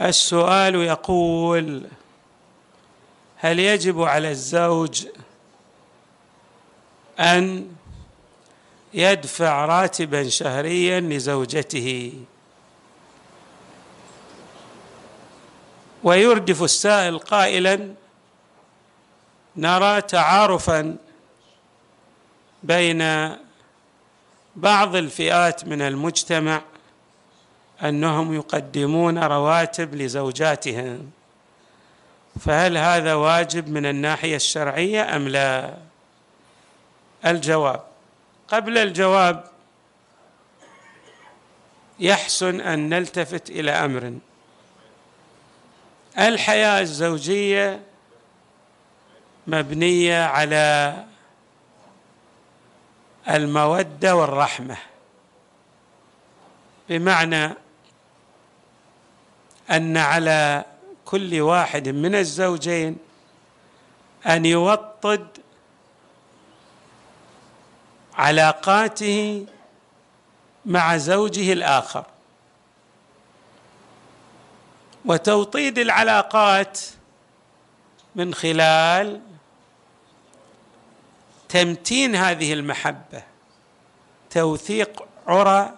السؤال يقول هل يجب على الزوج أن يدفع راتبا شهريا لزوجته؟ ويردف السائل قائلا نرى تعارفا بين بعض الفئات من المجتمع أنهم يقدمون رواتب لزوجاتهم. فهل هذا واجب من الناحية الشرعية أم لا؟ الجواب. قبل الجواب يحسن أن نلتفت إلى أمر. الحياة الزوجية مبنية على المودة والرحمة. بمعنى أن على كل واحد من الزوجين أن يوطد علاقاته مع زوجه الآخر. وتوطيد العلاقات من خلال تمتين هذه المحبة توثيق عرى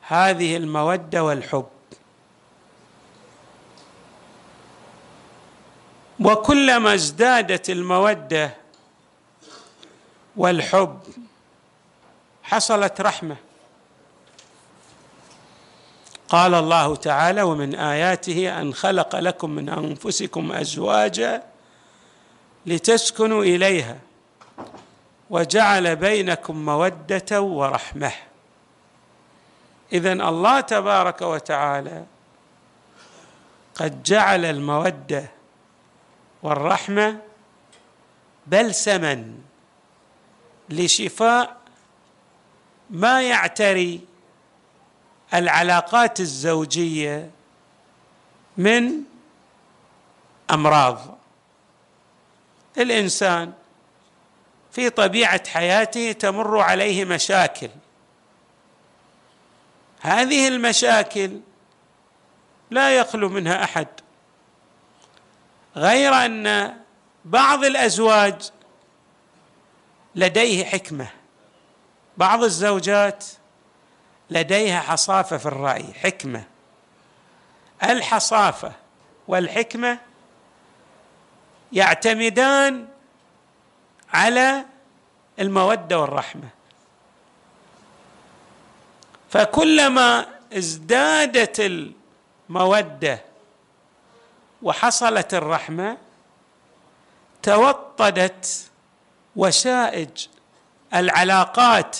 هذه المودة والحب. وكلما ازدادت المودة والحب حصلت رحمة. قال الله تعالى ومن آياته أن خلق لكم من أنفسكم أزواجا لتسكنوا إليها وجعل بينكم مودة ورحمة. اذا الله تبارك وتعالى قد جعل المودة والرحمة بلسما لشفاء ما يعتري العلاقات الزوجية من أمراض. الإنسان في طبيعة حياته تمر عليه مشاكل. هذه المشاكل لا يخلو منها أحد. غير أن بعض الأزواج لديه حكمة. بعض الزوجات لديها حصافة في الرأي حكمة. الحصافة والحكمة يعتمدان على المودة والرحمة. فكلما ازدادت المودة وحصلت الرحمة توطدت وشائج العلاقات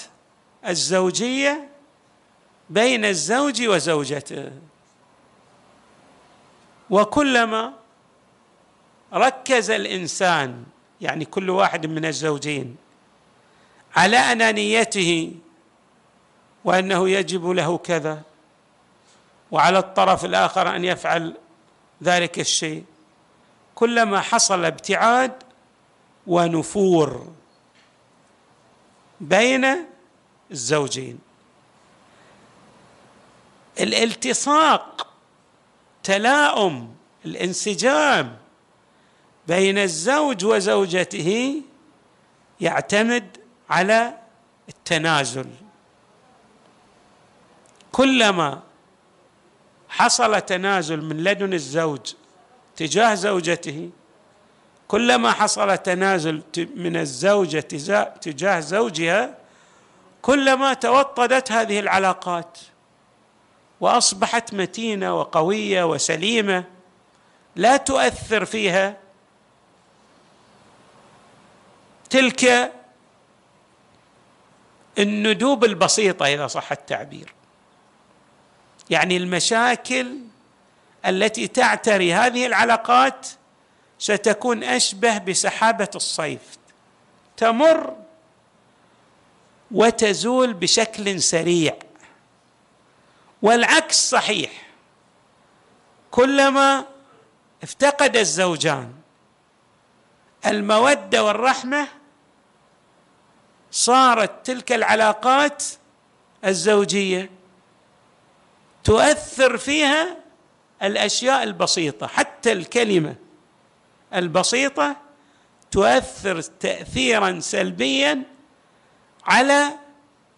الزوجية بين الزوج وزوجته. وكلما ركز الإنسان يعني كل واحد من الزوجين على أنانيته وأنه يجب له كذا وعلى الطرف الآخر أن يفعل ذلك الشيء. كلما حصل ابتعاد ونفور بين الزوجين. الالتصاق تلاؤم الانسجام بين الزوج وزوجته يعتمد على التنازل. كلما حصل تنازل من لدن الزوج تجاه زوجته. كلما حصل تنازل من الزوجة تجاه زوجها كلما توطدت هذه العلاقات وأصبحت متينة وقوية وسليمة لا تؤثر فيها. تلك الندوب البسيطة إذا صح التعبير. يعني المشاكل التي تعتري هذه العلاقات ستكون أشبه بسحابة الصيف. تمر وتزول بشكل سريع. والعكس صحيح. كلما افتقد الزوجان المودة والرحمة صارت تلك العلاقات الزوجية تؤثر فيها الأشياء البسيطة حتى الكلمة البسيطة تؤثر تاثيرا سلبيا على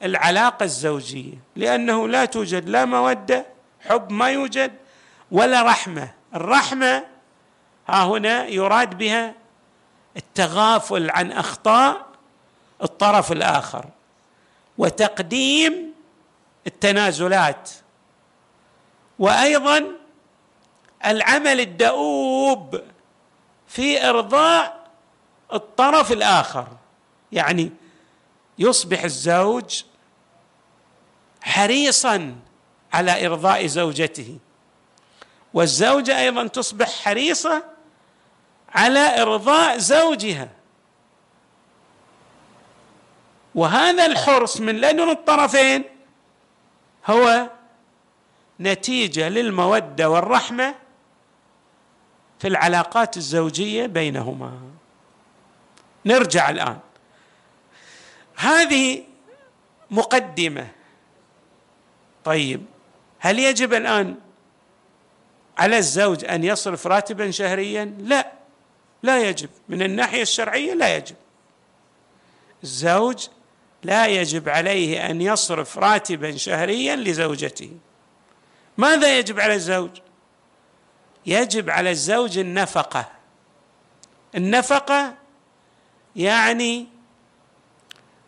العلاقة الزوجية لأنه لا توجد لا مودة حب ما يوجد ولا رحمة. الرحمة ها هنا يراد بها التغافل عن أخطاء الطرف الآخر وتقديم التنازلات. وأيضا العمل الدؤوب في إرضاء الطرف الآخر. يعني يصبح الزوج حريصا على إرضاء زوجته والزوجة أيضا تصبح حريصة على إرضاء زوجها. وهذا الحرص من لدن الطرفين هو نتيجة للمودة والرحمة في العلاقات الزوجية بينهما. نرجع الآن. هذه مقدمة. طيب هل يجب الآن على الزوج أن يصرف راتبا شهريا؟ لا لا يجب. من الناحية الشرعية لا يجب. الزوج لا يجب عليه أن يصرف راتبا شهريا لزوجته. ماذا يجب على الزوج؟ يجب على الزوج النفقة. النفقة يعني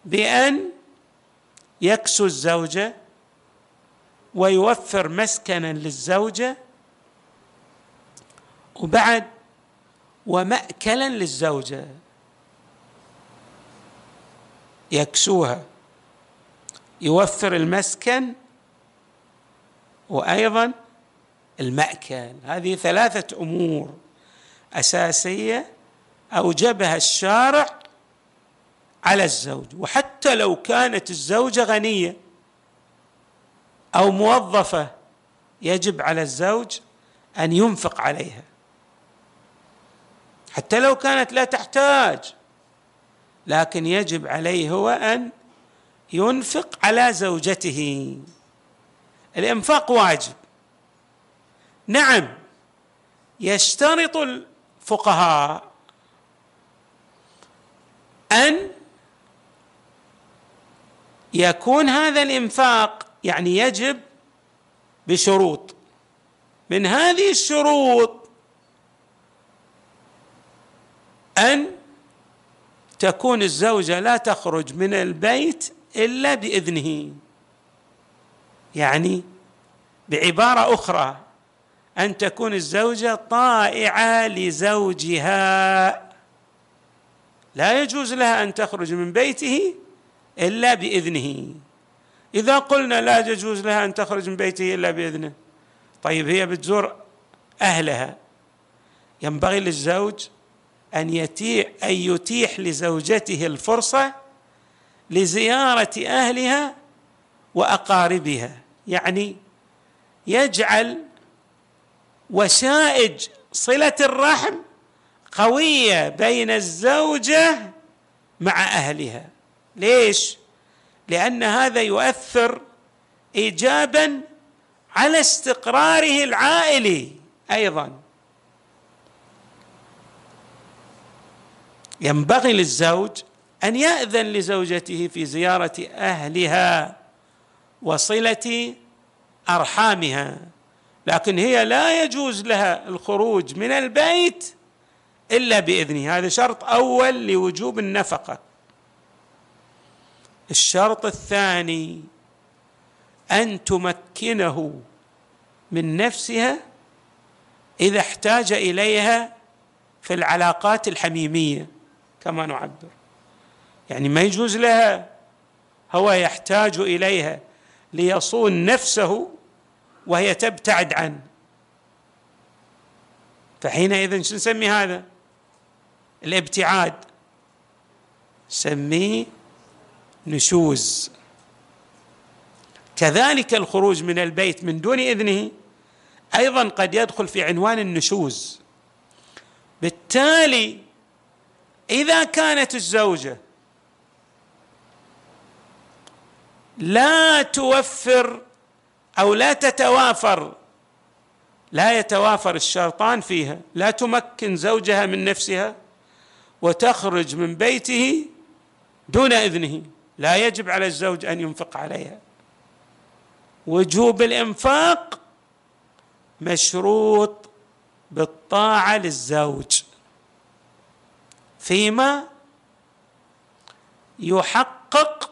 بأن يكسو الزوجه ويوفر مسكنا للزوجه وبعد ومأكلا للزوجه يكسوها يوفر المسكن وأيضا المأكل. هذه ثلاثة أمور أساسية أوجبها الشارع على الزوج وحتى لو كانت الزوجة غنية أو موظفة يجب على الزوج أن ينفق عليها. حتى لو كانت لا تحتاج لكن يجب عليه هو أن ينفق على زوجته. الإنفاق واجب. نعم يشترط الفقهاء أن يكون هذا الإنفاق يعني يجب بشروط. من هذه الشروط أن تكون الزوجة لا تخرج من البيت إلا بإذنه. يعني بعبارة أخرى أن تكون الزوجة طائعة لزوجها. لا يجوز لها أن تخرج من بيته إلا بإذنه. إذا قلنا لا يجوز لها أن تخرج من بيته إلا بإذنه طيب هي بتزور أهلها. ينبغي للزوج أن يتيح أن يتيح لزوجته الفرصة لزيارة أهلها وأقاربها. يعني يجعل وسائج صلة الرحم قوية بين الزوجة مع أهلها. ليش؟ لأن هذا يؤثر ايجابا على استقراره العائلي أيضا. ينبغي للزوج أن يأذن لزوجته في زيارة أهلها. وصلة أرحامها. لكن هي لا يجوز لها الخروج من البيت إلا بإذنه. هذا شرط أول لوجوب النفقة. الشرط الثاني أن تمكنه من نفسها إذا احتاج إليها في العلاقات الحميمية كما نعبر. يعني ما يجوز لها هو يحتاج إليها. ليصون نفسه وهي تبتعد عنه. فحينئذ شو نسمي هذا؟ الابتعاد. سميه نشوز. كذلك الخروج من البيت من دون إذنه أيضا قد يدخل في عنوان النشوز. بالتالي إذا كانت الزوجة لا توفر أو لا تتوافر لا يتوافر الشرطان فيها. لا تمكن زوجها من نفسها وتخرج من بيته دون إذنه. لا يجب على الزوج أن ينفق عليها. وجوب الإنفاق مشروط بالطاعة للزوج. فيما يحقق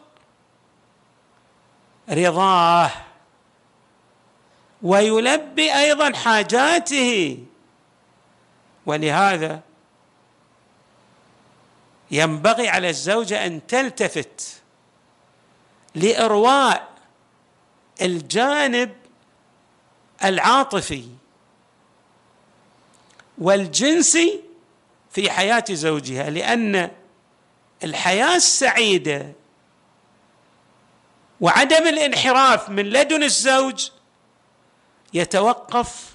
رضاه. ويلبي أيضا حاجاته. ولهذا ينبغي على الزوجة أن تلتفت لإرواء الجانب العاطفي والجنسي في حياة زوجها لأن الحياة السعيدة وعدم الانحراف من لدن الزوج يتوقف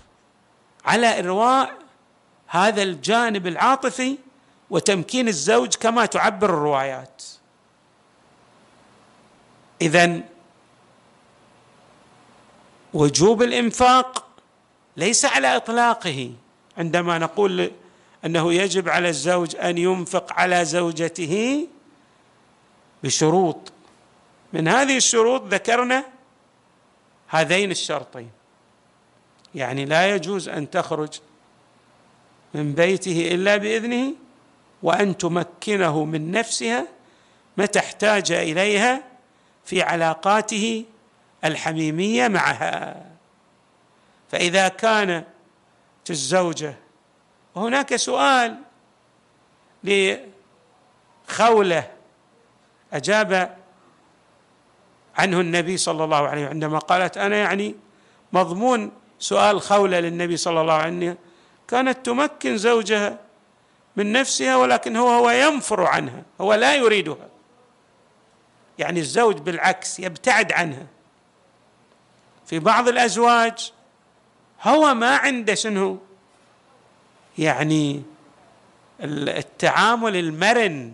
على إرواء هذا الجانب العاطفي وتمكين الزوج كما تعبر الروايات. اذا وجوب الإنفاق ليس على إطلاقه عندما نقول أنه يجب على الزوج أن ينفق على زوجته بشروط من هذه الشروط ذكرنا هذين الشرطين. يعني لا يجوز أن تخرج من بيته إلا بإذنه وأن تمكنه من نفسها متى احتاج إليها في علاقاته الحميمية معها. فإذا كانت الزوجة وهناك سؤال لخوله أجاب عنه النبي صلى الله عليه وسلم عندما قالت أنا يعني مضمون سؤال خولة للنبي صلى الله عليه وسلم كانت تمكن زوجها من نفسها ولكن هو هو ينفر عنها هو لا يريدها. يعني الزوج بالعكس يبتعد عنها. في بعض الأزواج هو ما عنده شنو؟ يعني التعامل المرن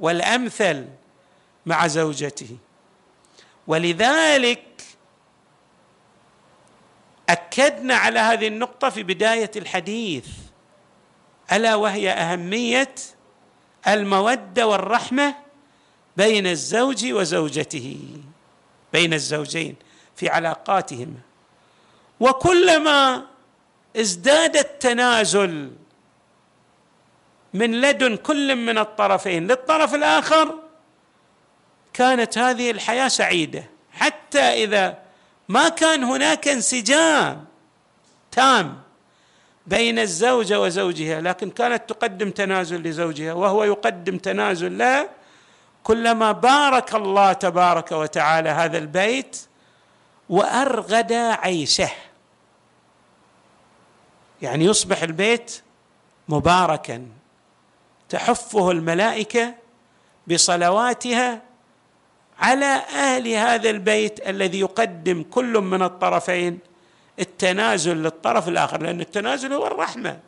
والأمثل مع زوجته. ولذلك أكدنا على هذه النقطة في بداية الحديث. ألا وهي أهمية المودة والرحمة بين الزوج وزوجته بين الزوجين في علاقاتهما. وكلما ازداد التنازل من لدن كل من الطرفين للطرف الآخر كانت هذه الحياة سعيدة. حتى إذا ما كان هناك انسجام تام بين الزوجه وزوجها لكن كانت تقدم تنازل لزوجها وهو يقدم تنازل لها كلما بارك الله تبارك وتعالى هذا البيت وأرغد عيشه. يعني يصبح البيت مباركا. تحفه الملائكة بصلواتها على أهل هذا البيت الذي يقدم كل من الطرفين التنازل للطرف الآخر لأن التنازل هو الرحمة.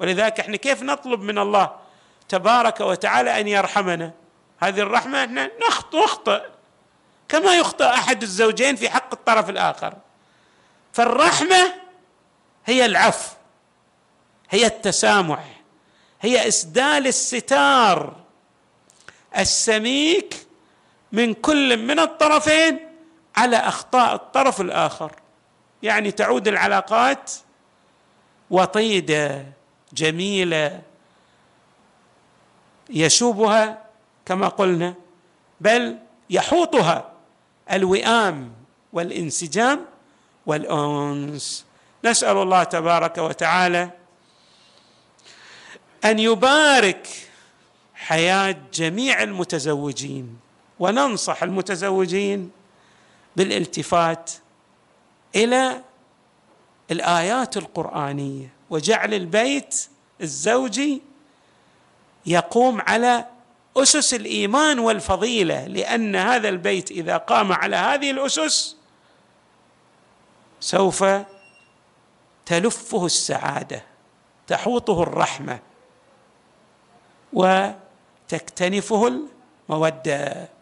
ولذلك إحنا كيف نطلب من الله تبارك وتعالى أن يرحمنا؟ هذه الرحمة إحنا نخطئ. كما يخطئ أحد الزوجين في حق الطرف الآخر. فالرحمة هي العفو هي التسامح هي إسدال الستار. السميك من كل من الطرفين على أخطاء الطرف الآخر. يعني تعود العلاقات وطيدة جميلة يشوبها كما قلنا بل يحوطها الوئام والانسجام والأنس. نسأل الله تبارك وتعالى أن يبارك حياة جميع المتزوجين. وننصح المتزوجين بالالتفات إلى الآيات القرآنية وجعل البيت الزوجي يقوم على أسس الإيمان والفضيلة لأن هذا البيت إذا قام على هذه الأسس سوف تلفه السعادة تحوطه الرحمة وتكتنفه المودة.